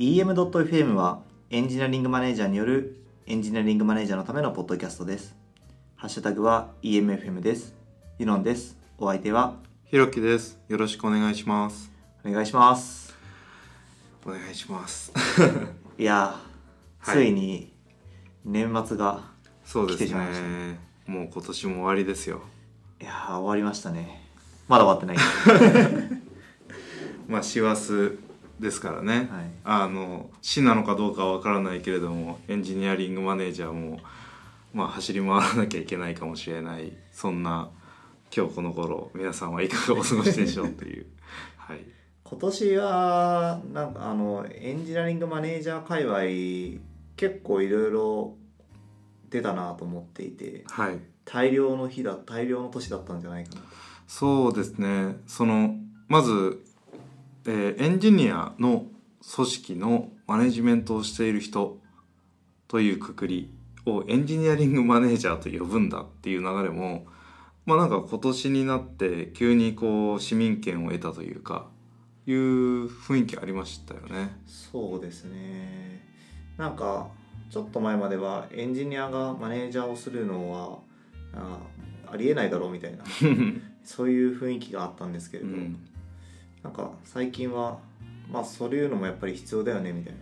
EM.FM はエンジニアリングマネージャーによるエンジニアリングマネージャーのためのポッドキャストです。ハッシュタグは EMFM です。ユノンです。お相手はひろきです。よろしくお願いします。お願いします。お願いします。いやー、はいついに年末が、そうです来てしまいましたね。もう今年も終わりですよ。いやー終わりましたね。まだ終わってない。まあ師走ですからね。はいあの死なのかどうかはわからないけれども、エンジニアリングマネージャーもまあ走り回らなきゃいけないかもしれない。そんな今日この頃皆さんはいかがお過ごしでしょうっていう。はい。今年はなんかあのエンジニアリングマネージャー界隈結構いろいろ出たなと思っていてはい。大量の日だ大量の年だったんじゃないかなそうですねそのまず、えーエンジニアの組織のマネジメントをしている人というくくりをエンジニアリングマネージャーと呼ぶんだっていう流れもまあなんか今年になって急にこう市民権を得たというかいう雰囲気ありましたよね。そうですねなんかちょっと前まではエンジニアがマネージャーをするのはあありえないだろうみたいな そういう雰囲気があったんですけれど、うん、なんか最近はまあそういうのもやっぱり必要だよねみたいな。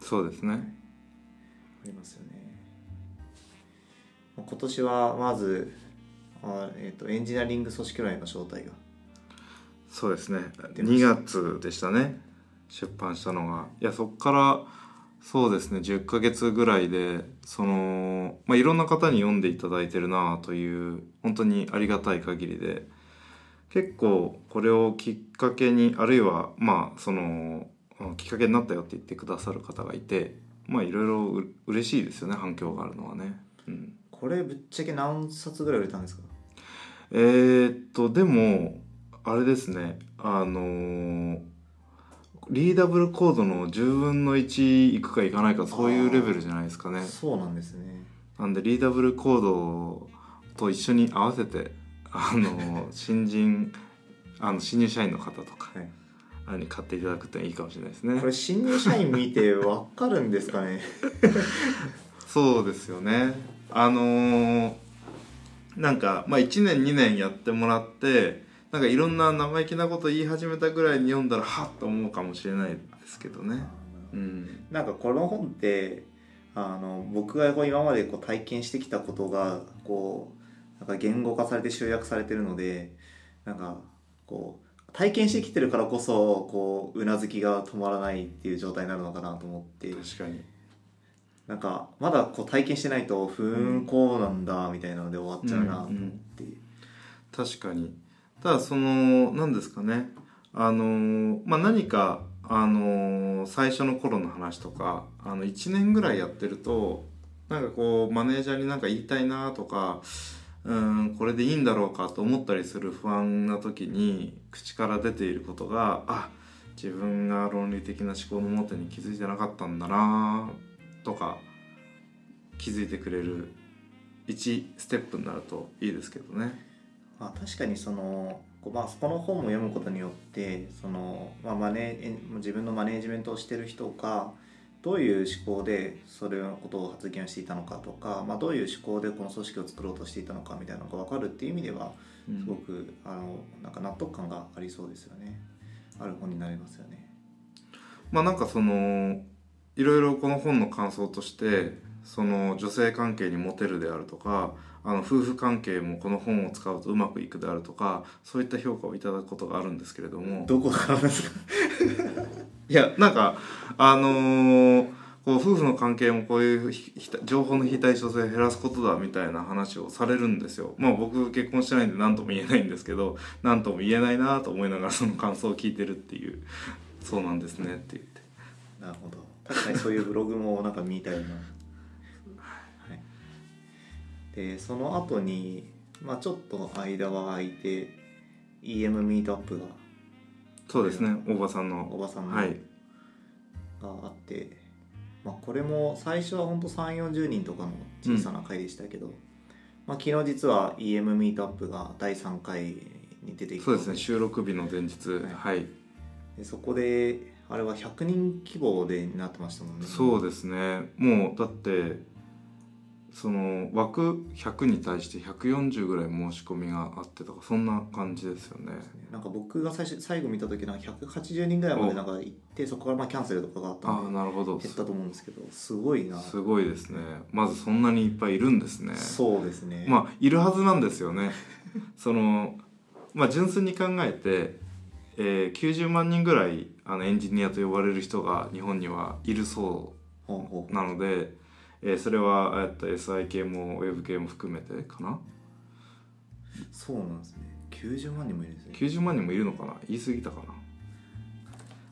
そうですね。ありますよね。まあ今年はまずあ、えー、とエンジニアリング組織論の招待が。そうですね。出ました。2月でしたね。出版したのが。いやそっからそうですね。10ヶ月ぐらいでその、まあ、いろんな方に読んでいただいてるなという本当にありがたい限りで結構これをきっかけにあるいはまあそのうんきっかけになったよって言ってくださる方がいてまあいろいろう嬉しいですよね反響があるのはね。うん。これぶっちゃけ何冊ぐらい売れたんですか？えー、っとでもあれですねあのーリーダブルコードの10分の1いくかいかないかそういうレベルじゃないですかね。そうなんですね。なんでリーダブルコードと一緒に合わせてあのー新人あの新入社員の方とかはい。あれに買っていただくっていいかもしれないですね。これ新入社員見てわかるんですかね？そうですよね。あのーなんか、まあ、1年2年やってもらってなんかいろんな生意気なこと言い始めたぐらいに読んだらはっと思うかもしれないですけどね。うん。なんかこの本ってあの僕がこう今までこう体験してきたことがこうなんか言語化されて集約されてるのでなんかこう体験してきてるからこそこううなずきが止まらないっていう状態になるのかなと思って。確かに。なんかまだこう体験してないとふーんこうなんだみたいなので終わっちゃうなと思って、確かに。ただその何ですかね。あのーまあ何かあのー最初の頃の話とかあの1年ぐらいやってるとなんかこうマネージャーになんか言いたいなとかうんこれでいいんだろうかと思ったりする不安な時に口から出ていることがあ自分が論理的な思考のもとに気づいてなかったんだなとか気づいてくれる1ステップになるといいですけどね。まあ、確かにそのこまあ、この本を読むことによってその、まあ、マネ自分のマネージメントをしてる人がどういう思考でそれのことを発言をしていたのかとか、まあ、どういう思考でこの組織を作ろうとしていたのかみたいなのが分かるっていう意味ではうんすごく、あのなんか納得感がありそうですよねある本になりますよね。まあなんかそのいろいろこの本の感想としてその女性関係にモテるであるとかあの夫婦関係もこの本を使うとうまくいくであるとかそういった評価をいただくことがあるんですけれども。どこからですか？いやなんかあのーこう夫婦の関係もこういう情報の非対称性を減らすことだみたいな話をされるんですよ。まあ僕結婚してないんで何とも言えないんですけど 何とも言えないなと思いながらその感想を聞いてるっていう。そうなんですねって言って。なるほど。確かにそういうブログもなんか見たような、はい、でその後にまあちょっと間は空いて EM ミートアップがそうですね大場さんの。おばさんのはい。があって、まあ、これも最初は本当3 4 0人とかの小さな会でしたけど、まあ、昨日実は EM ミートアップが第3回に出てきたそうですね収録日の前日。はい。はい。でそこであれは100人規模でなってましたもんね。そうですね。もうだってその枠100に対して140ぐらい申し込みがあってとかそんな感じですよね。なんか僕が最初最後見た時なんか180人ぐらいまでなんか行ってそこからまあキャンセルとかがあったああんでなるほど。減ったと思うんですけどすごいな。すごいですね。まずそんなにいっぱいいるんですね。そうですね。まあいるはずなんですよね。そのまあ純粋に考えて、えー、90万人ぐらいあのエンジニアと呼ばれる人が日本にはいるそほうほう。なので、えーそれは、えっと SI 系も Web 系も含めてかな？うそうなんですね。90万人もいるんですね。90万人もいるのかな？言い過ぎたかな？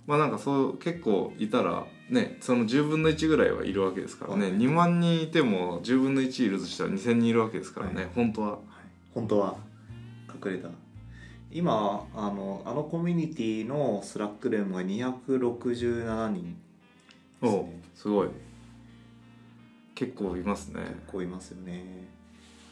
まあなんかそう結構いたらねその10分の1ぐらいはいるわけですからね、はい。2万人いても10分の1いるとしたら2000人いるわけですからね、はい。本当は。はい。本当は隠れた。今あのあのコミュニティのスラックルームが267人ですおすごい結構いますね。結構いますよね。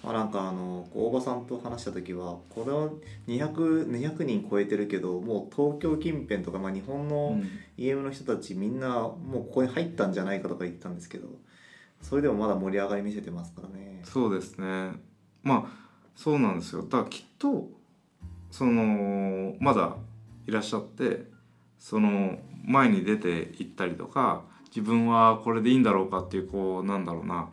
まあなんかあの大場さんと話した時はこれは 200, 200人超えてるけどもう東京近辺とか、まあ、日本うのん EM の人たちみんなもうここに入ったんじゃないかとか言ったんですけどそれでもまだ盛り上がり見せてますからね。そうですね。まあそうなんですよ。だからきっとそのまだいらっしゃってその前に出て行ったりとか自分はこれでいいんだろうかっていうこうなんだろうな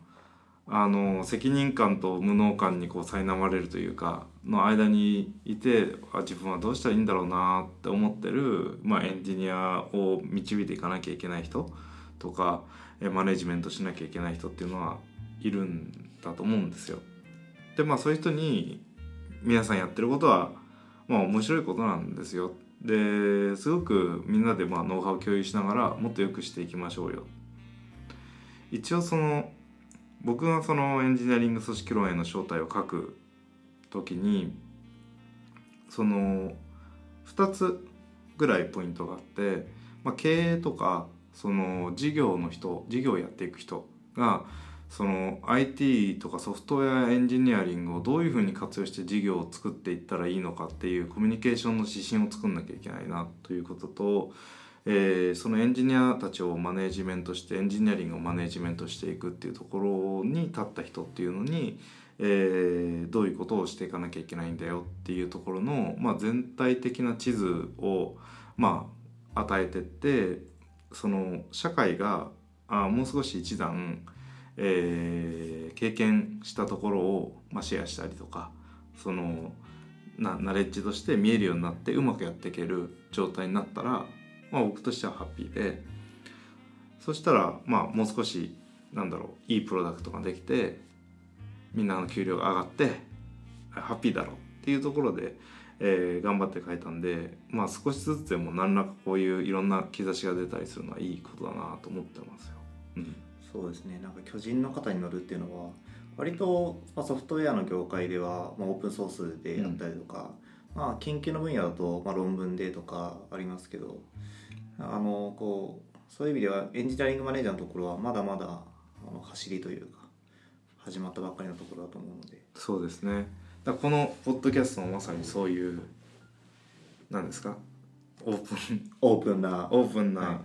あの責任感と無能感にこう苛まれるというかの間にいてあ自分はどうしたらいいんだろうなって思ってる、まあ、エンジニアを導いていかなきゃいけない人とかマネジメントしなきゃいけない人っていうのはいるんだと思うんですよ。でまあそういう人に皆さんやってることはまあ面白いことなんですよ。ですごくみんなでまあノウハウを共有しながらもっと良くしていきましょうよ。一応その僕がそのエンジニアリング組織論への招待を書く時にその2つぐらいポイントがあって、まあ、経営とかその事業の人事業をやっていく人がその IT とかソフトウェアエンジニアリングをどういうふうに活用して事業を作っていったらいいのかっていうコミュニケーションの指針を作んなきゃいけないなということと、えーそのエンジニアたちをマネージメントしてエンジニアリングをマネージメントしていくっていうところに立った人っていうのに、えーどういうことをしていかなきゃいけないんだよっていうところの、まあ、全体的な地図を、まあ、与えてってその社会があもう少し一段、えー経験したところを、まあ、シェアしたりとかそのなナレッジとして見えるようになってうまくやっていける状態になったら、まあ、僕としてはハッピーでそしたら、まあ、もう少しなんだろういいプロダクトができてみんなの給料が上がってハッピーだろうっていうところで、えー頑張って書いたんで、まあ、少しずつでも何らかこういういろんな兆しが出たりするのはいいことだなと思ってますよ。うんそうですね。なんか巨人の肩に乗るっていうのは割と、まあ、ソフトウェアの業界では、まあ、オープンソースでやったりとか、まあ、研究の分野だと、まあ、論文でとかありますけどあのこうそういう意味ではエンジニアリングマネージャーのところはまだまだあの走りというか始まったばっかりのところだと思うので。そうですね。だこのポッドキャストもまさにそういう何ですか？オープン。オープンな。オープンな、、は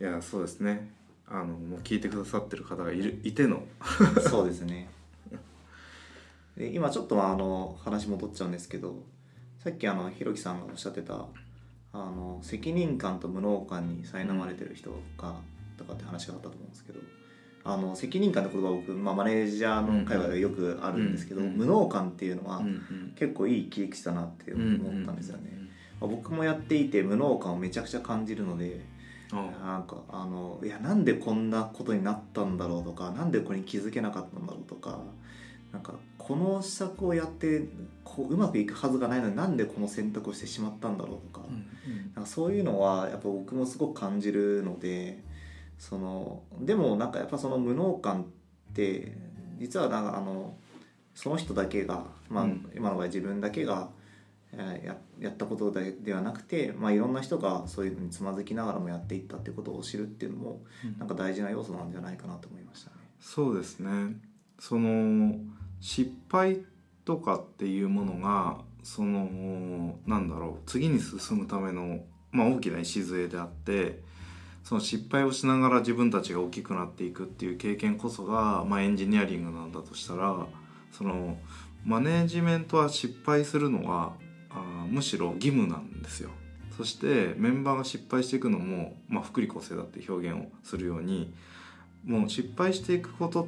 いやそうですねあのもう聞いてくださってる方がいるいての。そうですね。で今ちょっとあの話戻っちゃうんですけどさっきあのひろきさんがおっしゃってたあの責任感と無能感に苛まれてる人がとかって話があったと思うんですけどあの責任感って言葉は僕、まあ、マネージャーの会話でよくあるんですけど、うんうん。無能感っていうのは結構いい切り口だなって思ったんですよね、まあ僕もやっていて無能感をめちゃくちゃ感じるのであなんかあのいやなんでこんなことになったんだろうとかなんでこれに気づけなかったんだろうとかなんかこの施策をやってこううまくいくはずがないのになんでこの選択をしてしまったんだろうとか,、なんかそういうのはやっぱ僕もすごく感じるのでそのでもなんかやっぱその無能感って実はなんかあのその人だけが、まあうん。今の場合自分だけがえーややったことではなくて、まあ、いろんな人がそういうのにつまずきながらもやっていったっていうことを知るっていうのもうんなんか大事な要素なんじゃないかなと思いましたね。そうですねその失敗とかっていうものがそのなんだろう次に進むためのまあ、大きな礎であってその失敗をしながら自分たちが大きくなっていくっていう経験こそが、まあ、エンジニアリングなんだとしたらそのマネージメントは失敗するのはあむしろ義務なんですよ。そしてメンバーが失敗していくのも、まあ、福利厚生だって表現をするようにもう失敗していくことっ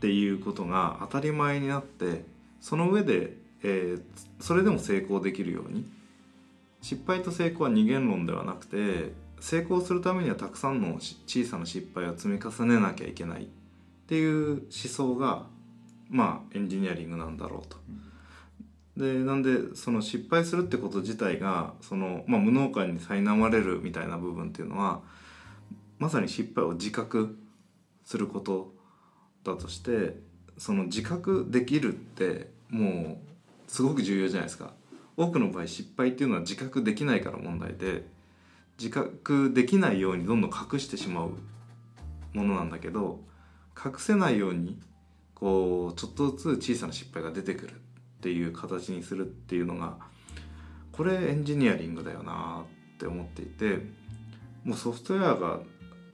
ていうことが当たり前になってその上で、えー、それでも成功できるように失敗と成功は二元論ではなくて成功するためにはたくさんの小さな失敗を積み重ねなきゃいけないっていう思想がまあエンジニアリングなんだろうと。でなんでその失敗するってこと自体がその、まあ、無能感に苛まれるみたいな部分っていうのはまさに失敗を自覚することだとしてその自覚できるってもうすごく重要じゃないですか。多くの場合失敗っていうのは自覚できないから問題で自覚できないようにどんどん隠してしまうものなんだけど隠せないようにこうちょっとずつ小さな失敗が出てくるっていう形にするっていうのがこれエンジニアリングだよなって思っていてもうソフトウェアが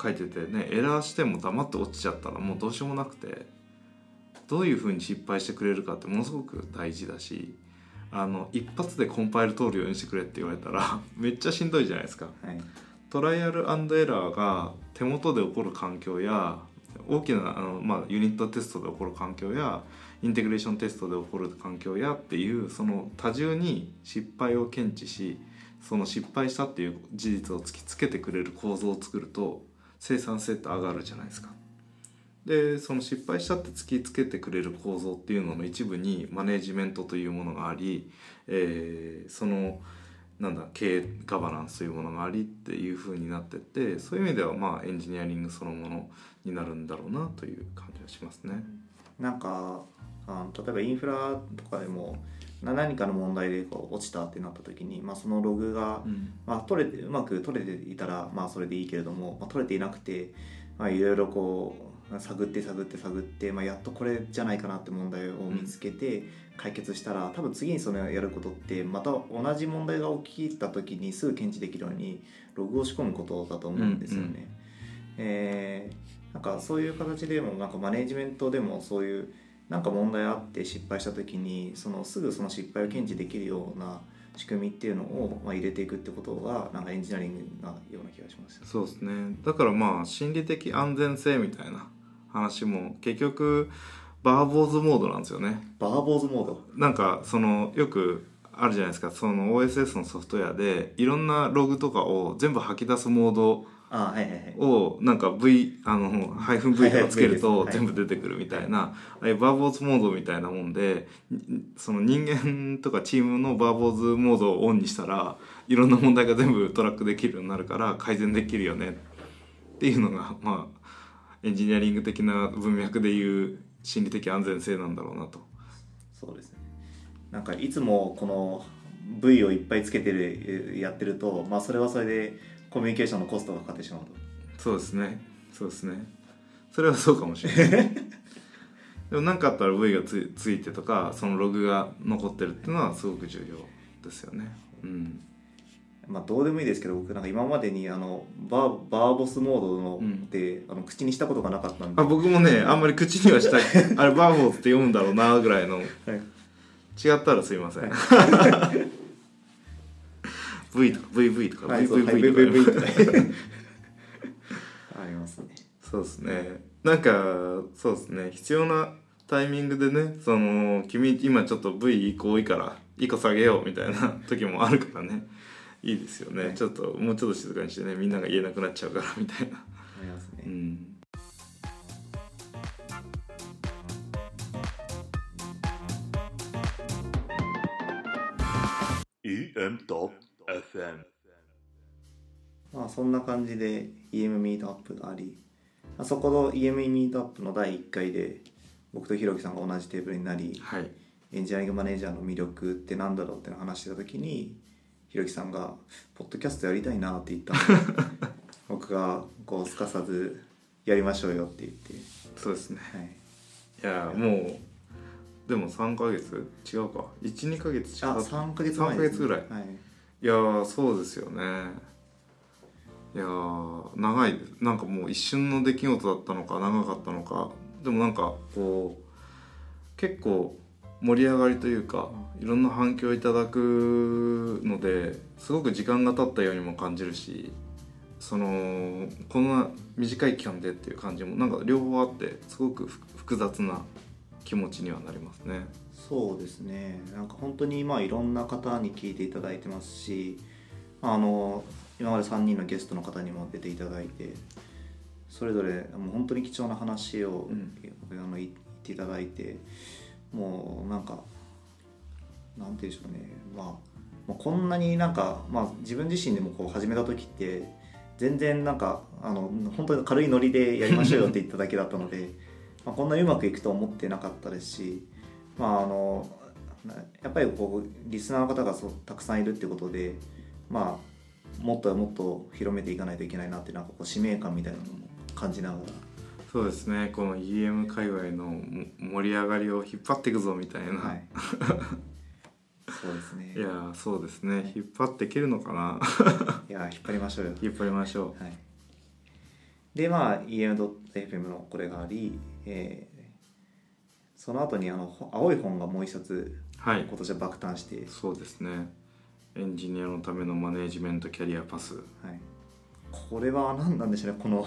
書いててねエラーしても黙って落ちちゃったらもうどうしようもなくてどういうふうに失敗してくれるかってものすごく大事だしあの一発でコンパイル通るようにしてくれって言われたら めっちゃしんどいじゃないですか。はいトライアルエラーが手元で起こる環境や大きなあの、まあ、ユニットテストで起こる環境やインテグレーションテストで起こる環境やっていうその多重に失敗を検知しその失敗したっていう事実を突きつけてくれる構造を作ると生産性って上がるじゃないですか。でその失敗したって突きつけてくれる構造っていうのの一部にマネジメントというものがあり、えーそのなんだ経営ガバナンスというものがありっていう風になってってそういう意味ではまあエンジニアリングそのものになるんだろうなという感じはしますね。なんかあの例えばインフラとかでもな何かの問題でこう落ちたってなった時に、まあ、そのログが、まあ、取れてうまく取れていたら、まあ、それでいいけれども、まあ、取れていなくて、まあ、いろいろこう探って探って探って、まあ、やっとこれじゃないかなって問題を見つけて解決したら、多分次にそれをやることってまた同じ問題が起きた時にすぐ検知できるようにログを仕込むことだと思うんですよね。うんうん。えーなんかそういう形でもなんかマネジメントでもそういうなんか問題あって失敗した時にそのすぐその失敗を検知できるような仕組みっていうのをまあ入れていくってことがなんかエンジニアリングなような気がしました。そうですねだからまあ心理的安全性みたいな話も結局バーボーズモードなんですよね。バーボーズモード？なんかそのよくあるじゃないですかその OSS のソフトウェアでいろんなログとかを全部吐き出すモード。をなんか V あのハイフン V とかつけると全部出てくるみたいなああいうバーボーズモードみたいなもんでにその人間とかチームのバーボーズモードをオンにしたらいろんな問題が全部トラックできるようになるから改善できるよねっていうのがまあエンジニアリング的な文脈でいう心理的安全性なんだろうなと。そうですね。なんかいつもこの V をいっぱいつけてるやってると、まあそれはそれでコミュニケーションのコストがかかってしまうと。そうですね。そうですね。それはそうかもしれない。でも何かあったら V がつついてとかそのログが残ってるっていうのはすごく重要ですよね。うん。まあどうでもいいですけど僕なんか今までにあのバーバーボスモードのうん。って、あの口にしたことがなかったんで。あ僕もねあんまり口にはしたい あれバーボーズって読むんだろうなぐらいの。はい。違ったらすいません、V とか VV とか。VVV とか VVV とか。ありますね。そうですね。なんかそうですね。必要なタイミングでねその君今ちょっと V 1個多いから1個下げようみたいな 時もあるからね。いいですよね、はい。ちょっともうちょっと静かにしてねみんなが言えなくなっちゃうからみたいな。ありますね。うん「EM.FM」まあそんな感じで EM ミートアップがあり、まあそこの EM ミートアップの第1回で僕とひろきさんが同じテーブルになり、はい。エンジニアリングマネージャーの魅力ってなんだろうって話してた時にひろきさんが「ポッドキャストやりたいな」って言ったので 僕がこうすかさず「やりましょうよ」って言って、そうですね。はい、いやもうでも3ヶ月？違うか。12ヶ月違う。あ3ヶ月前3ヶ月ぐらい。はい、いやーそうですよねいや長いなんかもう一瞬の出来事だったのか長かったのかでもなんかこう結構盛り上がりというかいろんな反響いただくのですごく時間が経ったようにも感じるしそのこんな短い期間でっていう感じもなんか両方あってすごく複雑な気持ちにはなりますね。そうですね。なんか本当にまあいろんな方に聞いていただいてますしあの今まで3人のゲストの方にも出ていただいてそれぞれもう本当に貴重な話を、うん。あの言っていただいてもうなんかなんて言うんでしょうね。まあもうこんなになんか、まあ、自分自身でもこう始めた時って全然なんかあの本当に軽いノリでやりましょうよって言っただけだったので まあこんなにうまくいくとは思ってなかったですし、まあ、あのなやっぱりこうリスナーの方がそうたくさんいるってことで、まあ、もっともっと広めていかないといけないなってなんかこう使命感みたいなのも感じながら。そうですね。この EM 界隈のも盛り上がりを引っ張っていくぞみたいな、はい、そうですね。い、やーそうですね。引っ張っていけるのかな。いや引っ張りましょうよ。引っ張りましょはい、でまあ EM.FM のこれがあり、えーその後にあのほ青い本がもう一冊うはい。今年は爆誕して、そうですね。エンジニアのためのマネージメントキャリアパス。はい、これは何なんでしょうね。この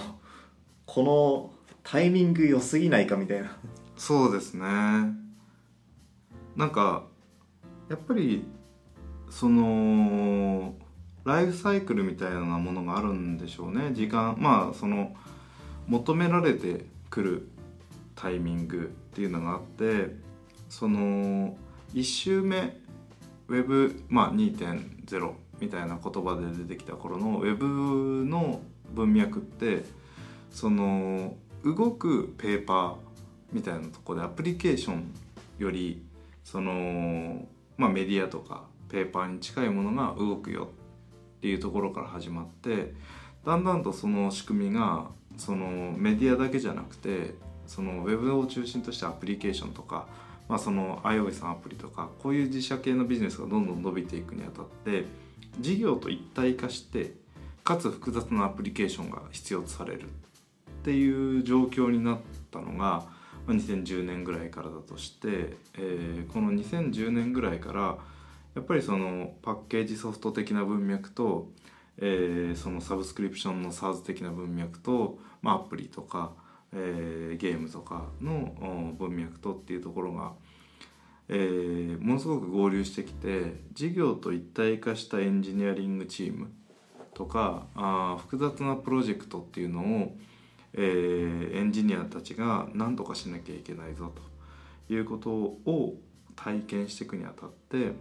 このタイミング良すぎないかみたいな。そうですね。なんかやっぱりそのライフサイクルみたいなものがあるんでしょうね。時間まあその求められてくるタイミングっていうのがあってその1周目 Web、まあ、2.0みたいな言葉で出てきた頃の Web の文脈ってその動くペーパーみたいなとこでアプリケーションよりその、まあ、メディアとかペーパーに近いものが動くよっていうところから始まってだんだんとその仕組みがそのメディアだけじゃなくてそのウェブを中心としたアプリケーションとか、まあ、その iOS のアプリとかこういう自社系のビジネスがどんどん伸びていくにあたって事業と一体化してかつ複雑なアプリケーションが必要とされるっていう状況になったのが2010年ぐらいからだとして、えーこの2010年ぐらいからやっぱりそのパッケージソフト的な文脈と、えーそのサブスクリプションの SaaS 的な文脈と、まあ、アプリとか、えーゲームとかの文脈とっていうところが、えーものすごく合流してきて事業と一体化したエンジニアリングチームとかあ複雑なプロジェクトっていうのを、えーエンジニアたちが何とかしなきゃいけないぞということを体験していくにあたって、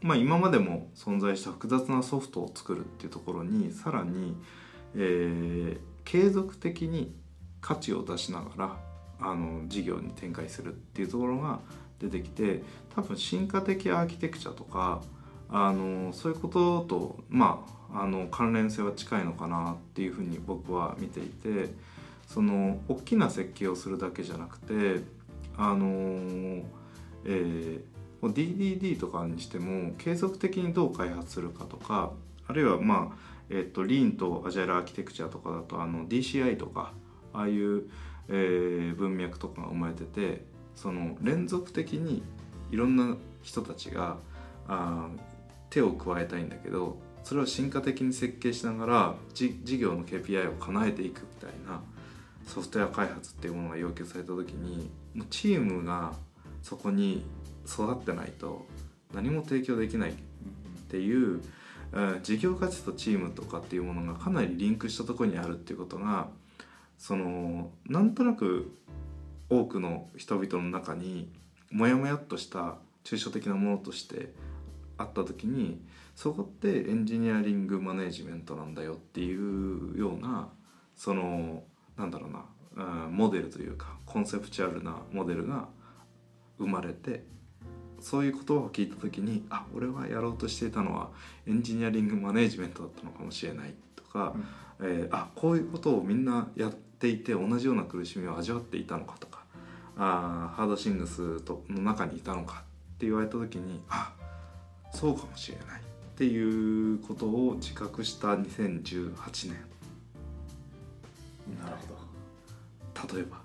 まあ、今までも存在した複雑なソフトを作るっていうところにさらに、えー継続的に価値を出しながらあの事業に展開するっていうところが出てきて多分進化的アーキテクチャとかあのそういうことと、まあ、あの関連性は近いのかなっていうふうに僕は見ていてその大きな設計をするだけじゃなくてあの、えー DDD とかにしても継続的にどう開発するかとかあるいはまあ、えっとリーンとアジャイルアーキテクチャとかだとあの DCI とかああいう、えー文脈とかが生まれててその連続的にいろんな人たちがあー手を加えたいんだけどそれを進化的に設計しながらじ事業の KPI を叶えていくみたいなソフトウェア開発っていうものが要求された時にチームがそこに育ってないと何も提供できないっていう、えー事業価値とチームとかっていうものがかなりリンクしたところにあるっていうことがそのなんとなく多くの人々の中にモヤモヤっとした抽象的なものとしてあった時にそこってエンジニアリングマネジメントなんだよっていうようなそのなんだろうな、モデルというかコンセプチュアルなモデルが生まれてそういう言葉を聞いた時にあ俺はやろうとしていたのはエンジニアリングマネジメントだったのかもしれないとか、えーあこういうことをみんなやっていて同じような苦しみを味わっていたのかとかあーハードシングスとの中にいたのかって言われた時にあそうかもしれないっっていうことを自覚した2018年。なるほど。例えば。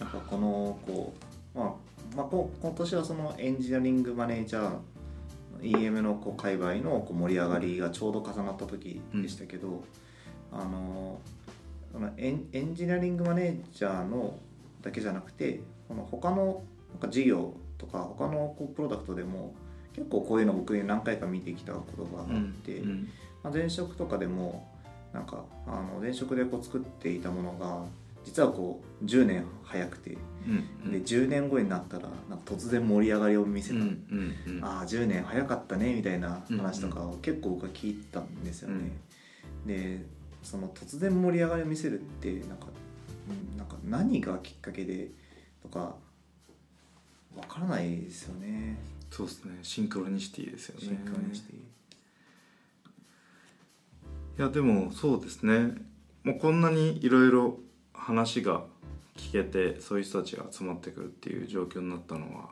な んかこのこう、まあ、まあこ今年はそのエンジニアリングマネージャー EM のこう界隈のこう盛り上がりがちょうど重なった時でしたけど、あのそのエンエンジニアリングマネージャーのだけじゃなくてこの他のなんか事業とか他のこうプロダクトでも結構こういうの僕何回か見てきたことがあって、うん。まあ、前職とかでもなんかあの前職でこう作っていたものが実はこう10年早くて。うんで10年後になったらなんか突然盛り上がりを見せた、うんうんうん。ああ10年早かったねみたいな話とかを結構僕は聞いたんですよね。でその突然盛り上がりを見せるってなんかうんなんか何がきっかけでとかわからないですよね。そうですね。シンクロニシティですよね。シンクロニシティ。いやでもそうですね。もうこんなにいろいろ話が聞けてそういう人たちが集まってくるっていう状況になったのは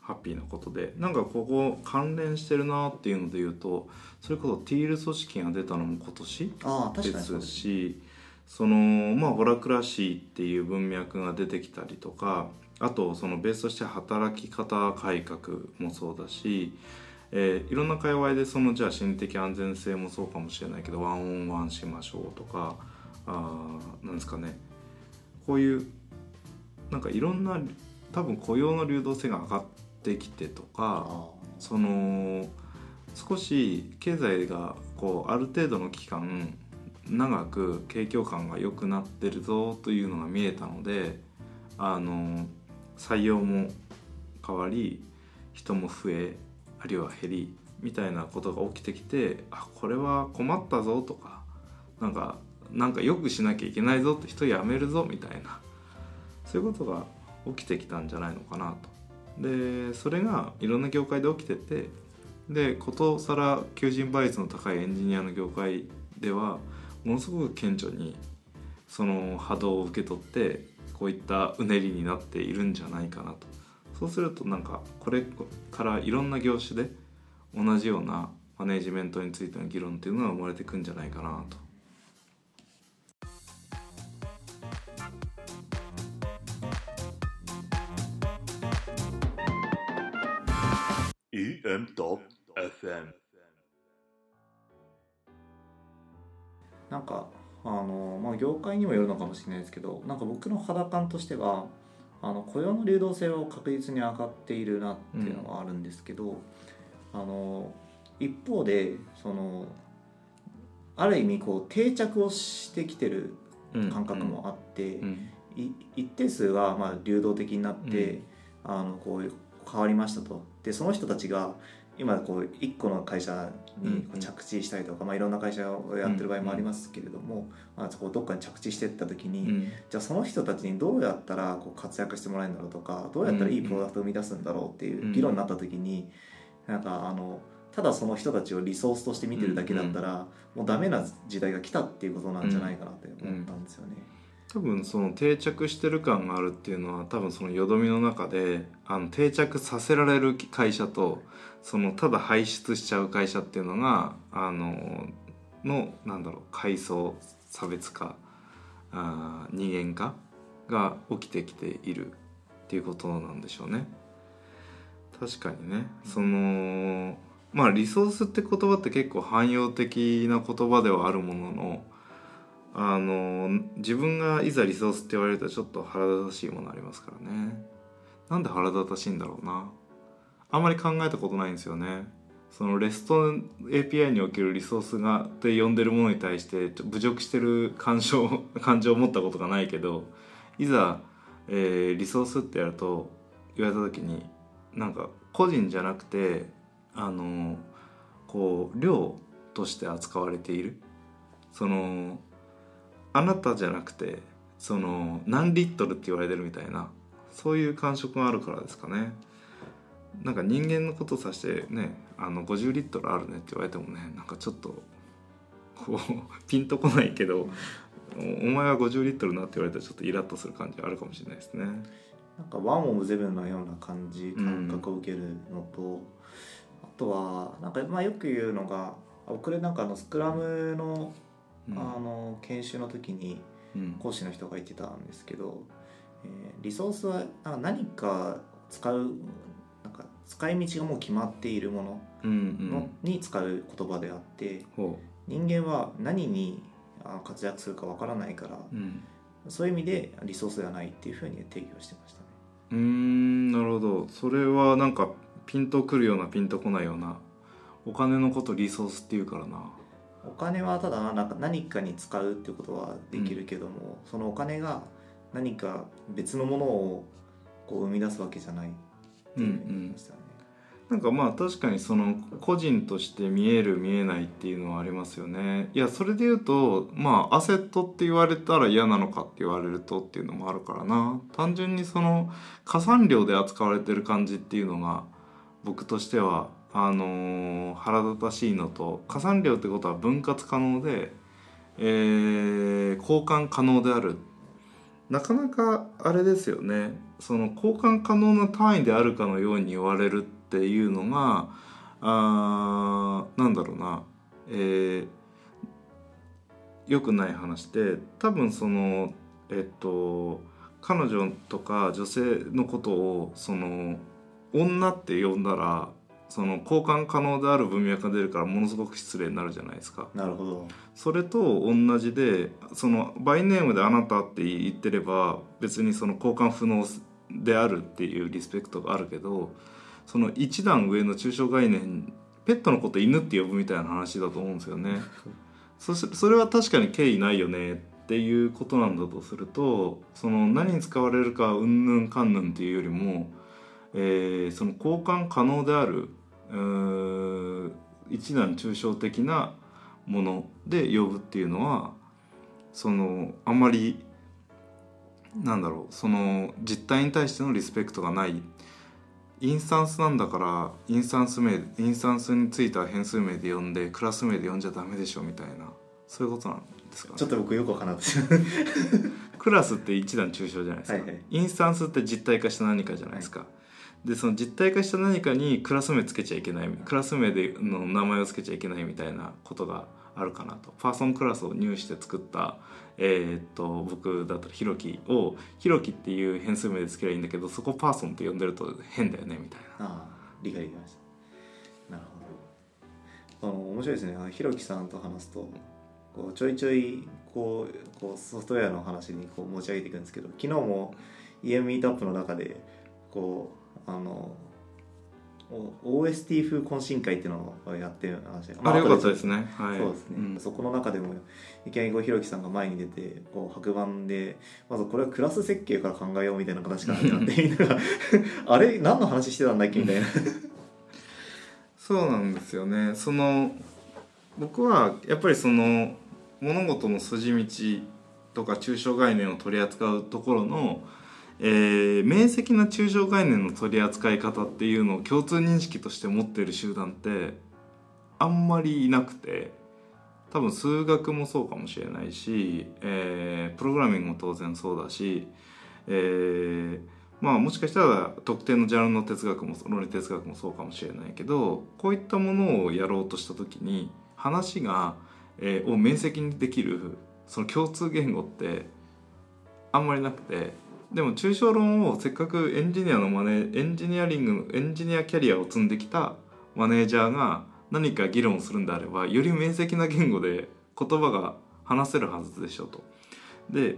ハッピーなことでなんかここ関連してるなっていうので言うとそれこそティール組織が出たのも今年です。しそのまあホラクラシーっていう文脈が出てきたりとかあとそのベースとして働き方改革もそうだし、えーいろんな界隈でそのじゃあ心理的安全性もそうかもしれないけどワンオンワンしましょうとかあーなんですかねこういうなんかいろんな多分雇用の流動性が上がってきてとかあその少し経済がこうある程度の期間長く景況感が良くなってるぞというのが見えたのであの採用も変わり人も増えあるいは減りみたいなことが起きてきてあこれは困ったぞとかなんかなんか良くしなきゃいけないぞって人辞めるぞみたいなそういうことが起きてきたんじゃないのかなと。でそれがいろんな業界で起きててでことさら求人倍率の高いエンジニアの業界ではものすごく顕著にその波動を受け取ってこういったうねりになっているんじゃないかなとそうするとなんかこれからいろんな業種で同じようなマネジメントについての議論っていうのが生まれてくんじゃないかなと。EM Top FM なんかあの、まあ、業界にもよるのかもしれないですけどなんか僕の肌感としてはあの雇用の流動性は確実に上がっているなっていうのはあるんですけど、あの一方でそのある意味こう定着をしてきてる感覚もあって、うんい一定数がまあ流動的になって、あのこう変わりましたと。でその人たちが今こう一個の会社にこう着地したりとか、まあ、いろんな会社をやってる場合もありますけれども、まあ、そこどっかに着地していった時に、うん。じゃあその人たちにどうやったらこう活躍してもらえるんだろうとかどうやったらいいプロダクトを生み出すんだろうっていう議論になった時に、なんかあのただその人たちをリソースとして見てるだけだったら、もうダメな時代が来たっていうことなんじゃないかなって思ったんですよね。多分その定着してる感があるっていうのは多分そのよどみの中であの定着させられる会社とそのただ排出しちゃう会社っていうのがあののなんだろう階層差別化あ二元化が起きてきているっていうことなんでしょうね。確かにねそのまあリソースって言葉って結構汎用的な言葉ではあるもののあの自分がいざリソースって言われるとちょっと腹立たしいものありますからね。なんで腹立たしいんだろうな。あんまり考えたことないんですよね。そのレスト API におけるリソースがって呼んでるものに対して侮辱してる感情 感情を持ったことがないけどいざ、えーリソースってやると言われた時になんか個人じゃなくてあのこう量として扱われている。そのあなたじゃなくてその何リットルって言われてるみたいなそういう感触があるからですかね。なんか人間のことを指してねあの50リットルあるねって言われてもねなんかちょっとこう ピンとこないけどお前は50リットルなって言われたらちょっとイラッとする感じあるかもしれないですね。なんかワンオブゼブンのような感じ感覚を受けるのと、あとはなんかまあよく言うのが僕なんかあのスクラムの,、うん。あの研修の時にうん。講師の人が言ってたんですけど、えーリソースは何か使うなんか使い道がもう決まっているものの、に使う言葉であってほ人間は何に活躍するかわからないから、ううん。そういう意味でリソースではないっていうふうに定義をしてましたね。うーんなるほど。それはなんかピンとくるようなピンとこないようなお金のことリソースっていうからなお金はただ何かに使うっていうことはできるけども、そのお金が何か別のものをこう生み出すわけじゃないっていうましたね。なんかまあ確かにその個人として見える見えないっていうのはありますよね。いやそれで言うとまあアセットって言われたら嫌なのかって言われるとっていうのもあるからな。単純にその加算料で扱われてる感じっていうのが僕としてはあのー腹立たしいのと加算料ってことは分割可能で、えー交換可能である。なかなかあれですよね。その交換可能な単位であるかのように言われるっていうのがあーなんだろうな。えー良くない話で多分そのえっと彼女とか女性のことをその女って呼んだらその交換可能である文脈が出るからものすごく失礼になるじゃないですか。なるほど。それと同じでそのバイネームで「あなた」って言ってれば別にその交換不能であるっていうリスペクトがあるけどその一段上の抽象概念ペットのこと犬って呼ぶみたいな話だと思うんですよね。そしそれは確かに敬意ないよねっていうことなんだとするとその何に使われるかうんぬんかんぬんっていうよりも、えーその交換可能である一段抽象的なもので呼ぶっていうのはそのあんまりなんだろうその実態に対してのリスペクトがない。インスタンスなんだからインスタンス名インスタンスについた変数名で呼んでクラス名で呼んじゃダメでしょみたいな。そういうことなんですかね。ちょっと僕よくわからなかったクラスって一段抽象じゃないですか、はいはい。インスタンスって実体化した何かじゃないですか、でその実体化した何かにクラス名つけちゃいけないクラス名での名前をつけちゃいけないみたいなことがあるかなと。パーソンクラスを入して作ったえーっと僕だったらヒロキをヒロキっていう変数名でつければいいんだけどそこパーソンって呼んでると変だよねみたいな。ああ理解できました。なるほど。あの面白いですね。あのひろきさんと話すとこうちょいちょいこうこうソフトウェアの話にこう持ち上げていくんですけど昨日も EM ミートアップの中でこうあのお OST 風懇親会っていうのをやってる話であれよかった後ですね。はい。そうですね、ん。そこの中でもいきなりこうひろきさんが前に出てこう白板でまずこれはクラス設計から考えようみたいな形からってみんなが あれ何の話してたんだっけみたいな。そうなんですよね。その僕はやっぱりその物事の筋道とか抽象概念を取り扱うところの、えー明晰な抽象概念の取り扱い方っていうのを共通認識として持ってる集団ってあんまりいなくて多分数学もそうかもしれないし、えープログラミングも当然そうだし、えーまあもしかしたら特定のジャンルの哲学も論理哲学もそうかもしれないけどこういったものをやろうとした時に話が、えーを明晰にできるその共通言語ってあんまりなくてでも抽象論をせっかくエンジニアのマネエンジニアリングエンジニアキャリアを積んできたマネージャーが何か議論するんであればより明晰な言語で言葉が話せるはずでしょと。で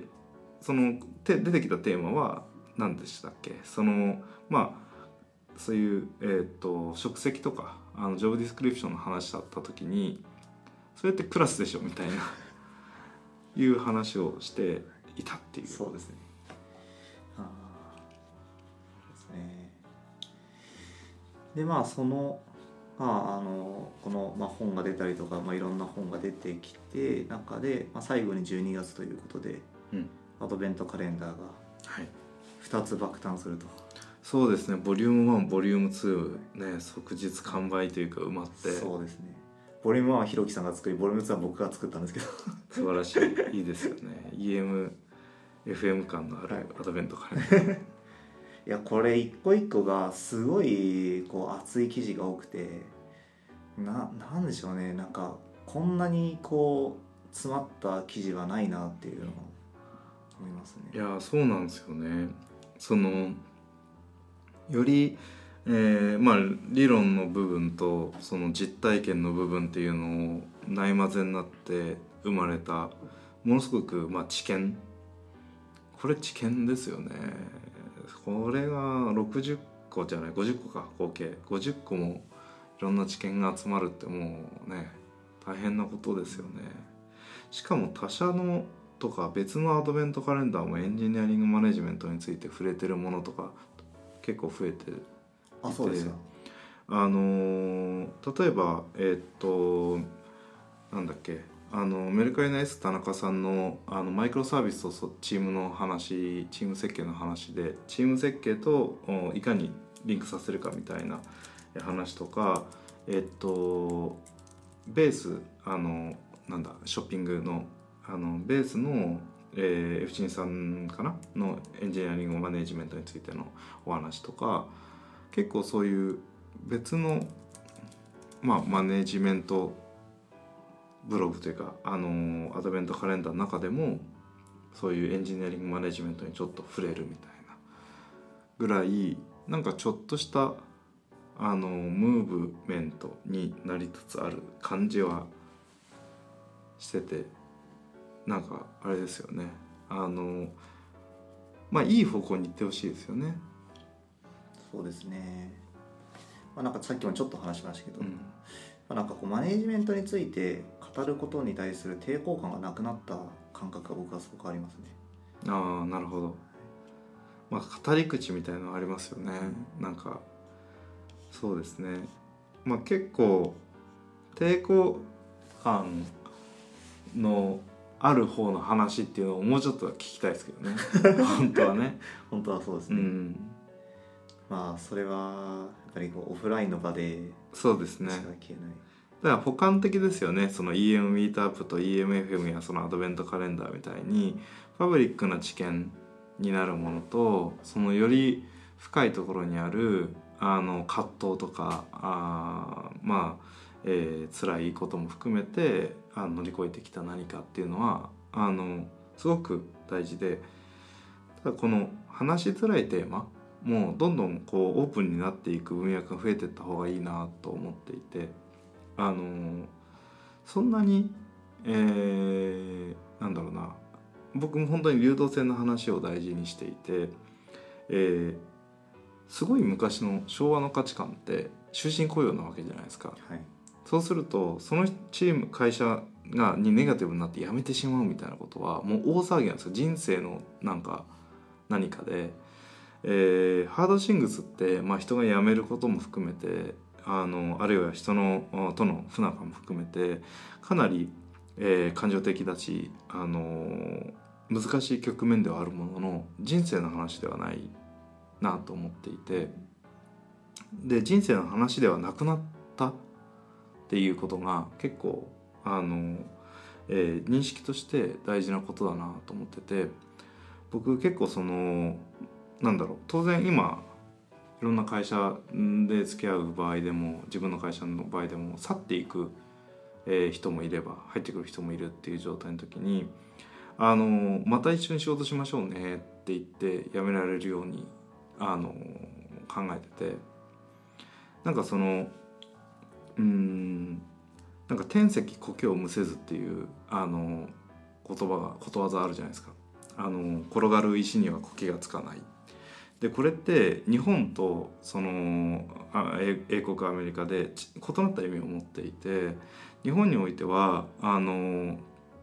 そのて出てきたテーマは何でしたっけ？そのまあそういう、えー、と職責とかあのジョブディスクリプションの話だった時にそれってクラスでしょみたいないう話をしていたっていう。そうですね。でまあそのまああのこの、まあ、本が出たりとか、まあ、いろんな本が出てきて中で、まあ、最後に12月ということで、うん。アドベントカレンダーがはい。2つ爆誕すると。そうですね。ボリューム1ボリューム2ね即日完売というか埋まって。そうですね。ボリューム1はひろきさんが作りボリューム2は僕が作ったんですけど。素晴らしい。いいですよね。EMFM 感のあはい。るアドベントカレンダー、いやこれ一個一個がすごいこう熱い記事が多くてななんでしょうね。なんかこんなにこう詰まった記事はないなっていうのを思いますね。いやそうなんですよね。そのより、えーまあ、理論の部分とその実体験の部分っていうのをないまぜになって生まれたものすごく、まあ、知見。これ知見ですよね。これが60個じゃない50個か合計。50個もいろんな知見が集まるってもうね大変なことですよね。しかも他社のとか別のアドベントカレンダーもエンジニアリングマネジメントについて触れてるものとか結構増えてあそうですよあのー例えばえーっとなんだっけあのメルカリの S 田中さんのあのマイクロサービスとそチームの話チーム設計の話でチーム設計とおいかにリンクさせるかみたいな話とかえっとベースあのなんだショッピングのあのベースの、えー、F チンさんかな？のエンジニアリングマネジメントについてのお話とか結構そういう別の、まあ、マネジメントブログというか、あのーアドベントカレンダーの中でもそういうエンジニアリングマネジメントにちょっと触れるみたいなぐらいなんかちょっとしたあのムーブメントになりつつある感じはしててなんかあれですよね。あのまあいい方向に行ってほしいですよね。そうですね。まあなんかさっきもちょっと話しましたけど、うん。まあ、なんかこうマネジメントについて語ることに対する抵抗感がなくなった感覚が僕はすごくありますね。ああなるほど。まあ語り口みたいなのありますよね。なんかそうですね。まあ結構抵抗感のある方の話っていうのをもうちょっとは聞きたいですけどね。本当はね。本当はそうですね、うん。まあそれはやっぱりこうオフラインの場でそうですねだから補完的ですよね。その EM ミートアップと EMFM やそのアドベントカレンダーみたいにパブリックな知見になるものとそのより深いところにあるあの葛藤とかあまあ、えー辛いことも含めてあの乗り越えてきた何かっていうのはあのすごく大事でただこの話しづらいテーマもうどんどんこうオープンになっていく分野が増えていった方がいいなと思っていてあのそんなに、えーなんだろうな。僕も本当に流動性の話を大事にしていて、えーすごい昔の昭和の価値観って終身雇用なわけじゃないですか。はい。そうするとそのチーム会社がにネガティブになって辞めてしまうみたいなことはもう大騒ぎなんですよ。人生のなんか何かで、えーハードシングスって、まあ、人が辞めることも含めてあのあるいは人のとの不仲も含めてかなり、えー感情的だし、あの難しい局面ではあるものの人生の話ではないなと思っていてで人生の話ではなくなったっていうことが結構あの、えー認識として大事なことだなと思ってて僕結構そのなんだろう当然今いろんな会社で付き合う場合でも自分の会社の場合でも去っていく、え人もいれば入ってくる人もいるっていう状態の時にあのまた一緒に仕事しましょうねって言って辞められるようにあの考えててなんかそのうんなんか天石故郷を無せずっていうあの言葉がことわざあるじゃないですか。あの転がる石には苔がつかない。でこれって日本とその英国アメリカで異なった意味を持っていて日本においてはあの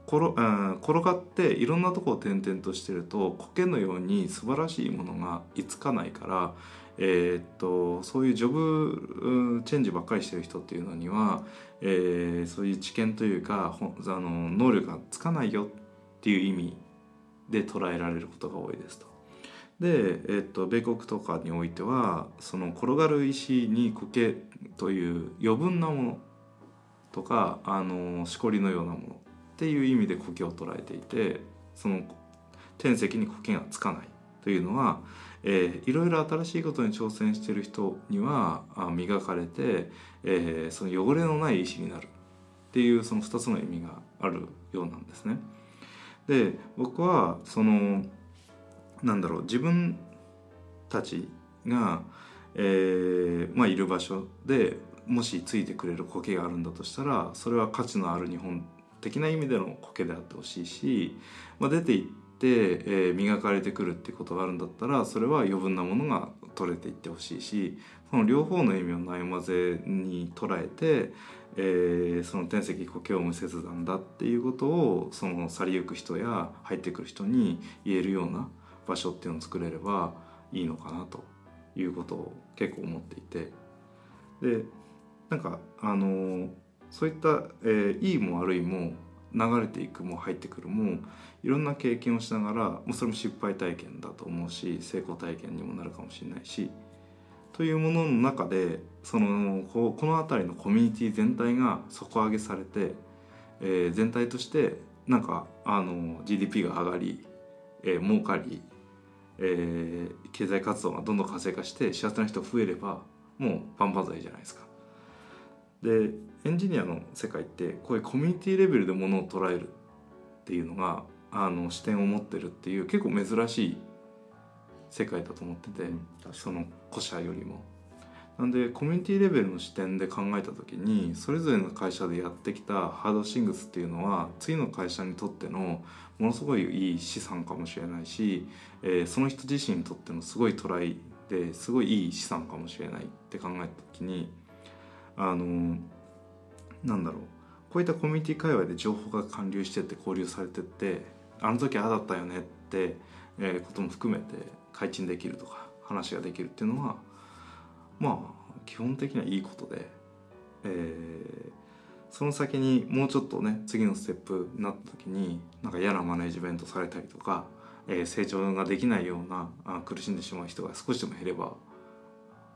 転あ転がっていろんなとこを転々としてると苔のように素晴らしいものがいつかないから、えーっとそういうジョブチェンジばっかりしてる人っていうのには、えーそういう知見というかあの能力がつかないよっていう意味で捉えられることが多いですと。で、えっと、米国とかにおいてはその転がる石に苔という余分なものとかあのしこりのようなものっていう意味で苔を捉えていてその天石に苔がつかないというのは、えーいろいろ新しいことに挑戦している人には磨かれて、えーその汚れのない石になるっていうその2つの意味があるようなんですね。で僕はそのなんだろう自分たちが、えーまあ、いる場所でもしついてくれる苔があるんだとしたらそれは価値のある日本的な意味での苔であってほしいし、まあ、出ていって、えー磨かれてくるっていうことがあるんだったらそれは余分なものが取れていってほしいしその両方の意味をないまぜに捉えて、えーその天石苔を無切断だっていうことをその去りゆく人や入ってくる人に言えるような場所っていうのを作れればいいのかなということを結構思っていて。でなんかあのそういった、えーいいも悪いも流れていくも入ってくるもいろんな経験をしながらもうそれも失敗体験だと思うし成功体験にもなるかもしれないしというものの中でそのここの辺りのコミュニティ全体が底上げされて、えー全体としてなんかあの GDP が上がり、えー儲かり、えー経済活動がどんどん活性化して幸せな人が増えればもう万々歳じゃないですか。でエンジニアの世界ってこういうコミュニティレベルでものを捉えるっていうのがあの視点を持ってるっていう結構珍しい世界だと思ってて、確かその古社よりも。なんでコミュニティレベルの視点で考えた時にそれぞれの会社でやってきたハードシングスっていうのは次の会社にとってのものすごいいい資産かもしれないし、えーその人自身にとってのすごいトライですごいいい資産かもしれないって考えた時にあのなんだろう。こういったコミュニティ界隈で情報が還流してって交流されてってあの時ああだったよねって、えーことも含めて開陳できるとか話ができるっていうのはまあ基本的にはいいことで、えーその先にもうちょっとね次のステップになった時になんか嫌なマネジメントされたりとか、えー成長ができないようなあ苦しんでしまう人が少しでも減れば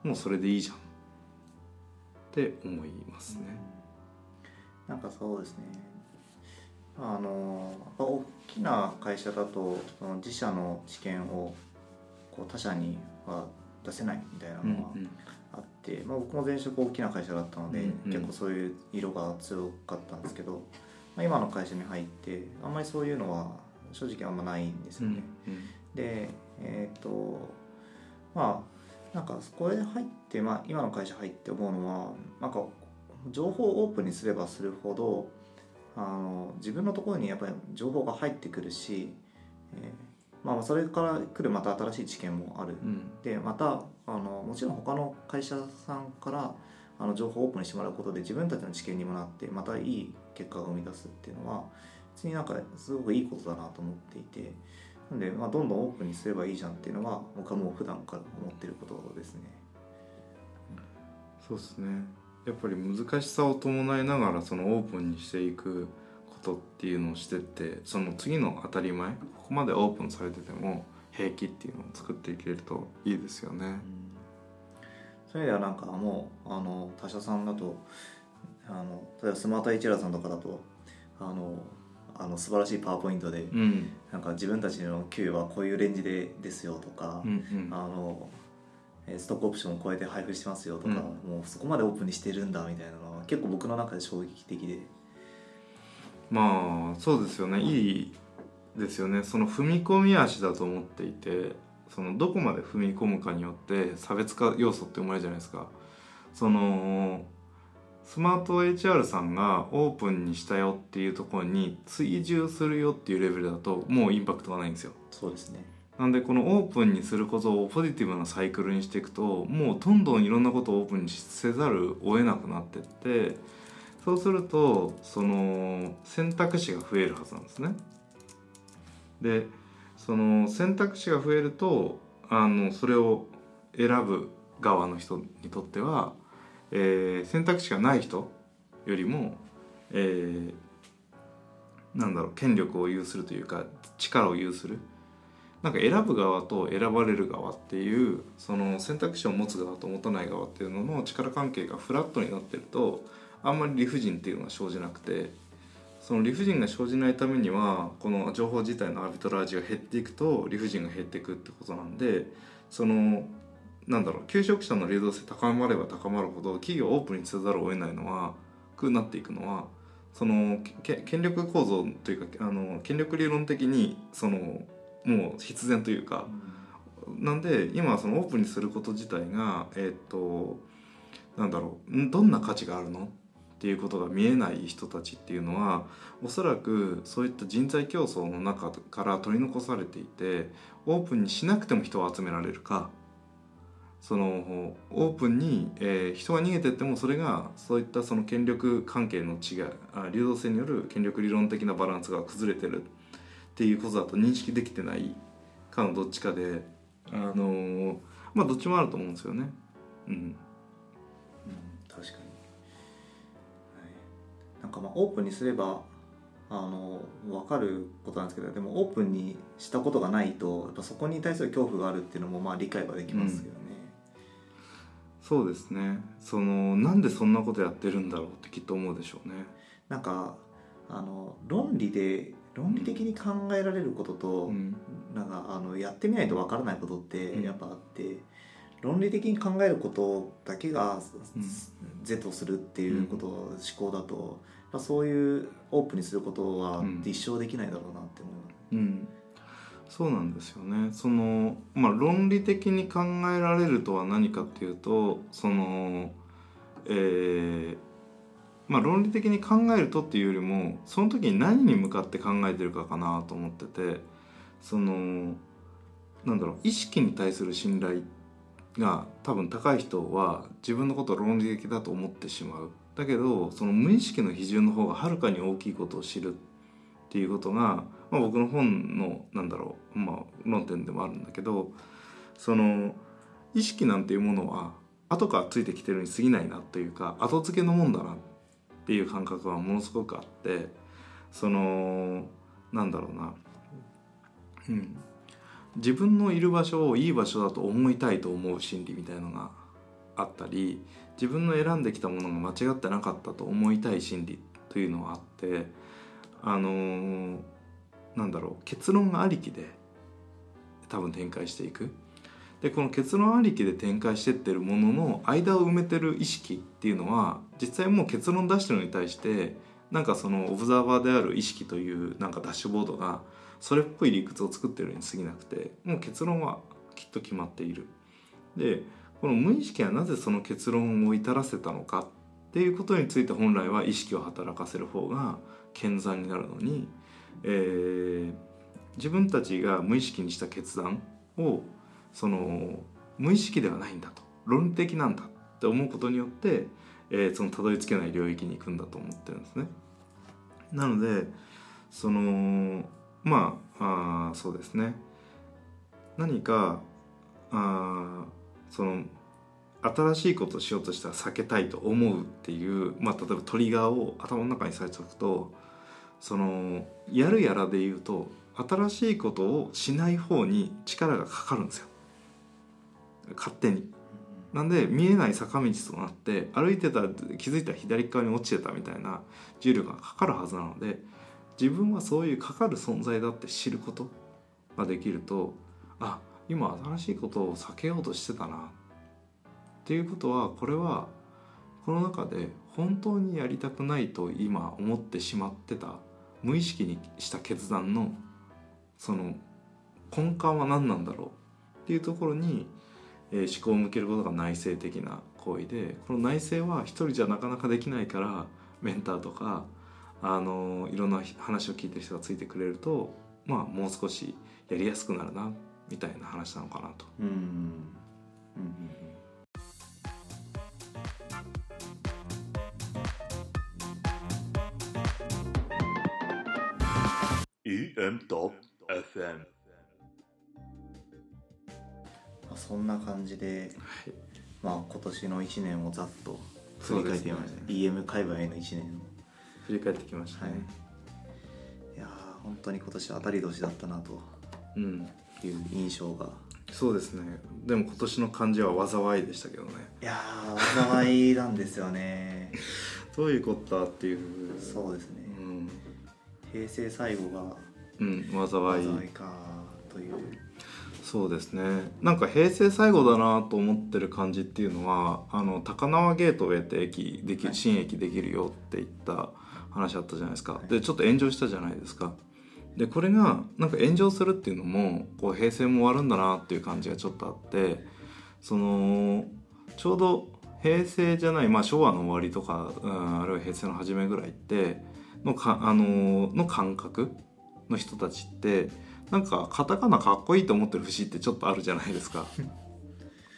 もうそれでいいじゃんって思いますね。なんかそうですねあの大きな会社だとその自社の知見をこう他社には出せないみたいなのがあって、まあ、僕も前職大きな会社だったので、結構そういう色が強かったんですけど、まあ、今の会社に入ってあんまりそういうのは正直あんまないんですよね。でえっ、とまあなんかこれで入って、まあ、今の会社入って思うのはなんか情報をオープンにすればするほどあの自分のところにやっぱり情報が入ってくるし、えーまあ、それから来るまた新しい知見もある。うん。でまたあのもちろん他の会社さんからあの情報をオープンにしてもらうことで自分たちの知見にもなってまたいい結果が生み出すっていうのは別になんかすごくいいことだなと思っていて。なんで、まあ、どんどんオープンにすればいいじゃんっていうのは僕はもう普段から思ってることですね。そうですね。やっぱり難しさを伴いながらそのオープンにしていくことっていうのをしてってその次の当たり前ここまでオープンされてても平気っていうのを作っていけるといいですよね。そういう意味ではなんかもうあの他社さんだとあの例えばスマート HR さんとかだとあのあの素晴らしいパワーポイントでうん。なんか自分たちの給与はこういうレンジでですよとか、うんうん。あのえーストックオプションを超えて配布してますよとか、うん。もうそこまでオープンにしてるんだみたいなのは結構僕の中で衝撃的でまあそうですよね。いいですよね。その踏み込み足だと思っていてそのどこまで踏み込むかによって差別化要素って生まれるじゃないですか。そのスマート HR さんがオープンにしたよっていうところに追従するよっていうレベルだともうインパクトがないんですよ。そうですね。なんでこのオープンにすることをポジティブなサイクルにしていくともうどんどんいろんなことをオープンにせざるを得なくなってってそうするとその選択肢が増えるはずなんですね。でその選択肢が増えるとあのそれを選ぶ側の人にとっては、えー選択肢がない人よりも、えーなんだろう権力を有するというか力を有するなんか選ぶ側と選ばれる側っていうその選択肢を持つ側と持たない側っていうのの力関係がフラットになってるとあんまり理不尽っていうのが生じなくてその理不尽が生じないためにはこの情報自体のアービトラージが減っていくと理不尽が減っていくってことなんでそのなんだろう求職者の流動性高まれば高まるほど企業をオープンにせざるを得ないのはくなっていくのはそのけ権力構造というかあの権力理論的にそのもう必然というかなんで今そのオープンにすること自体がえっ、となんだろうどんな価値があるのっていうことが見えない人たちっていうのはおそらくそういった人材競争の中から取り残されていてオープンにしなくても人を集められるかそのオープンに、えー人が逃げてってもそれがそういったその権力関係の違い流動性による権力理論的なバランスが崩れてるっていうことだと認識できてないかのどっちかであのーまあどっちもあると思うんですよね。うん確かに、なんかまあオープンにすればあの分かることなんですけどでもオープンにしたことがないとやっぱそこに対する恐怖があるっていうのもまあ理解はできますよね、そうですね。そのなんでそんなことやってるんだろうってきっと思うでしょうね。なんかあの論理で論理的に考えられることと、うん。なんかあのやってみないと分からないことってうん。やっぱあって、論理的に考えることだけがうん。是とするっていうこと、思考だとやっぱそういうオープンにすることはうん。立証できないだろうなって思います。うん、そうなんですよね。そのまあ論理的に考えられるとは何かっていうとそのえーまあ論理的に考えるとっていうよりもその時に何に向かって考えてるかかなと思っててそのなんだろう意識に対する信頼が多分高い人は自分のことを論理的だと思ってしまう。だけどその無意識の比重の方がはるかに大きいことを知るっていうことが、まあ、僕の本のなんだろう、まあ、論点でもあるんだけどその意識なんていうものは後からついてきてるに過ぎないなというか後付けのもんだなっていう感覚はものすごくあってそのなんだろうな、うん、自分のいる場所をいい場所だと思いたいと思う心理みたいのがあったり自分の選んできたものが間違ってなかったと思いたい心理というのがあってあのーなんだろう結論ありきで多分展開していく。でこの結論ありきで展開してってるものの間を埋めてる意識っていうのは実際もう結論出してるのに対してなんかそのオブザーバーである意識というなんかダッシュボードがそれっぽい理屈を作ってるに過ぎなくてもう結論はきっと決まっている。でこの無意識はなぜその結論を至らせたのかっていうことについて本来は意識を働かせる方が健在になるのに、えー自分たちが無意識にした決断をその無意識ではないんだと論理的なんだって思うことによって、えーそのたどり着けない領域に行くんだと思ってるんですね。なのでそのまああそうですね何かあその新しいことをしようとしたら避けたいと思うっていう、まあ、例えばトリガーを頭の中にされておくとそのやるやらで言うと新しいことをしない方に力がかかるんですよ勝手に。なんで見えない坂道となって歩いてたら気づいたら左側に落ちてたみたいな重力がかかるはずなので自分はそういうかかる存在だって知ることができるとあ今新しいことを避けようとしてたな。っていうことはこれはこの中で本当にやりたくないと今思ってしまってた無意識にした決断のその根幹は何なんだろう。っていうところに、えー思考を向けることが内省的な行為でこの内省は一人じゃなかなかできないからメンターとか、あのいろんな話を聞いてる人がついてくれるとまあもう少しやりやすくなるなみたいな話なのかなと。うん。うんそんな感じで、はい。まあ、今年の1年をざっと振り返ってみました。ね。EM 界隈への1年を振り返ってきましたはいね。いやー本当に今年当たり年だったなとうん、いう印象がそうですね。でも今年の漢字は災いでしたけどね。いやー災いなんですよね どういうことだっていう。そうですねうん。平成最後がうん災い災いかというそうですねなんか平成最後だなと思ってる感じっていうのはあの高輪ゲートウェイって駅できはい新駅できるよって言った話あったじゃないですか、はい。でちょっと炎上したじゃないですか。でこれがなんか炎上するっていうのもこう平成も終わるんだなっていう感じがちょっとあってそのちょうど平成じゃない、まあ、昭和の終わりとか、うん、あるいは平成の初めぐらいってのか、あのの感覚の人たちってなんかカタカナかっこいいと思ってる節ってちょっとあるじゃないですか。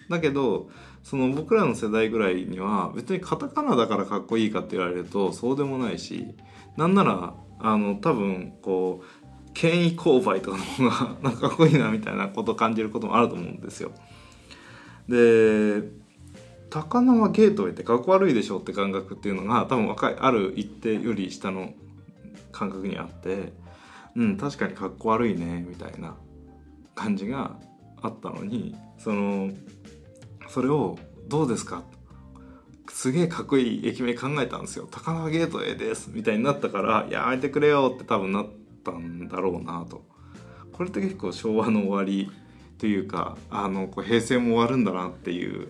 だけどその僕らの世代ぐらいには別にカタカナだからかっこいいかって言われるとそうでもないしなんならあの多分こう権威勾配とかの方が なんかかっこいいなみたいなことを感じることもあると思うんですよ。で高輪ゲートウェイってかっこ悪いでしょって感覚っていうのが多分若いある一定より下の感覚にあってうん確かにかっこ悪いねみたいな感じがあったのにそのそれを「どうですか?」すげえかっこいい駅名考えたんですよ「高輪ゲートウェイです」みたいになったから「やめてくれよ」って多分なったんだろうなと。これって結構昭和の終わりというかあのこう平成も終わるんだなっていう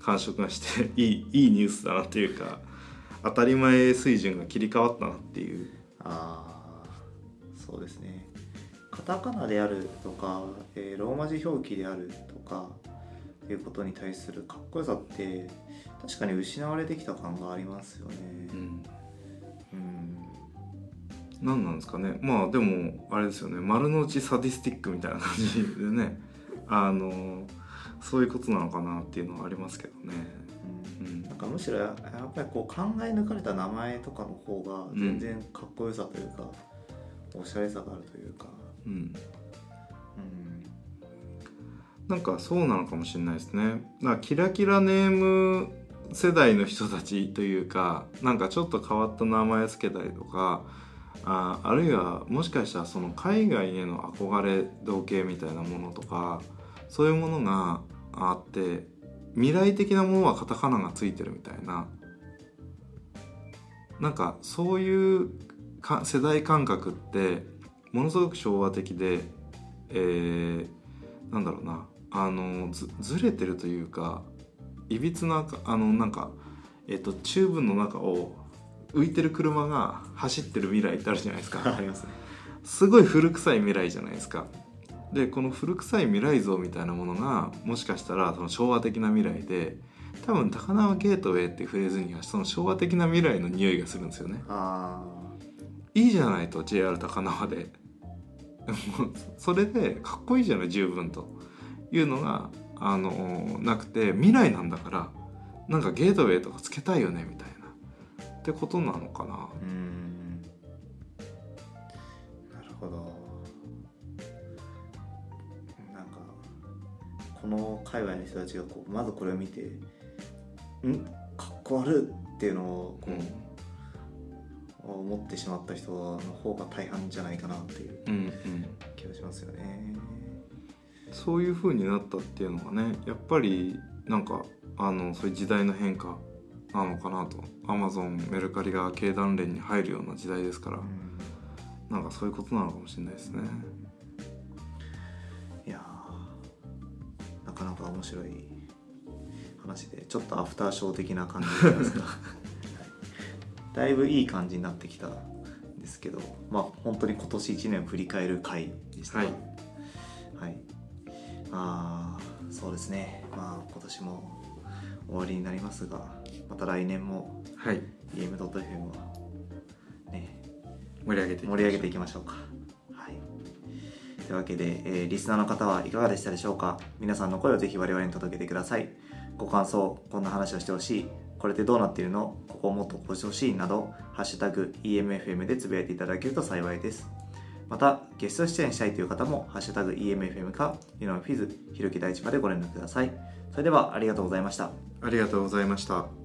感触がして いいいいニュースだなっていうか当たり前水準が切り替わったなっていう。ああそうですね。カタカナであるとか、えーローマ字表記であるとかいうことに対するかっこよさって確かに失われてきた感がありますよね。うん。うん何なんですかね。まあでもあれですよね。丸の内サディスティックみたいな感じでね。あのそういうことなのかなっていうのはありますけどね。ううん。んなんかむしろやっぱりこう考え抜かれた名前とかの方が全然かっこよさというか、おしゃれさがあるというか、うん、うん、なんかそうなのかもしれないですね。なキラキラネーム世代の人たちというかなんかちょっと変わった名前つけたりとかああるいはもしかしたらその海外への憧れ同型みたいなものとかそういうものがあって未来的なものはカタカナがついてるみたいななんかそういうか世代感覚ってものすごく昭和的で、えーなんだろうなあのずずれてるというかいびつなあのなんか、えっとチューブの中を浮いてる車が走ってる未来ってあるじゃないですか。ありますね。すごい古臭い未来じゃないですか。でこの古臭い未来像みたいなものがもしかしたらその昭和的な未来で多分高輪ゲートウェイってフレーズにはその昭和的な未来の匂いがするんですよね。あいいじゃないと JR 高輪で。それでかっこいいじゃない十分というのがあのなくて未来なんだからなんかゲートウェイとかつけたいよねみたいな。ってことなのかな。あうん。なるほど。なんかこの界隈の人たちがこうまずこれを見てん？かっこ悪いっていうのをこう、思ってしまった人の方が大半じゃないかなっていううんうん。気がしますよね。そういう風になったっていうのがねやっぱりなんかあのそういう時代の変化なのかなと。アマゾンメルカリが経団連に入るような時代ですから。うん。なんかそういうことなのかもしれないですね。いやーなかなか面白い話でちょっとアフターショー的な感じといいますか。はいだいぶいい感じになってきたんですけどまあ本当に今年1年を振り返る回でしたはいはい、あーそうですね。まあ今年も終わりになりますがまた来年もはい。EM.FM はね盛り上げて盛り上げていきましょうか。はい、というわけで、えーリスナーの方はいかがでしたでしょうか？皆さんの声をぜひ我々に届けてください。ご感想、こんな話をしてほしい、これってどうなっているの？ここをもっとこうしてほしいなど、ハッシュタグ EMFM でつぶやいていただけると幸いです。また、ゲスト出演したいという方も、ハッシュタグ EMFM か、ユノフィズ、ひろき大地までご連絡ください。それでは、ありがとうございました。ありがとうございました。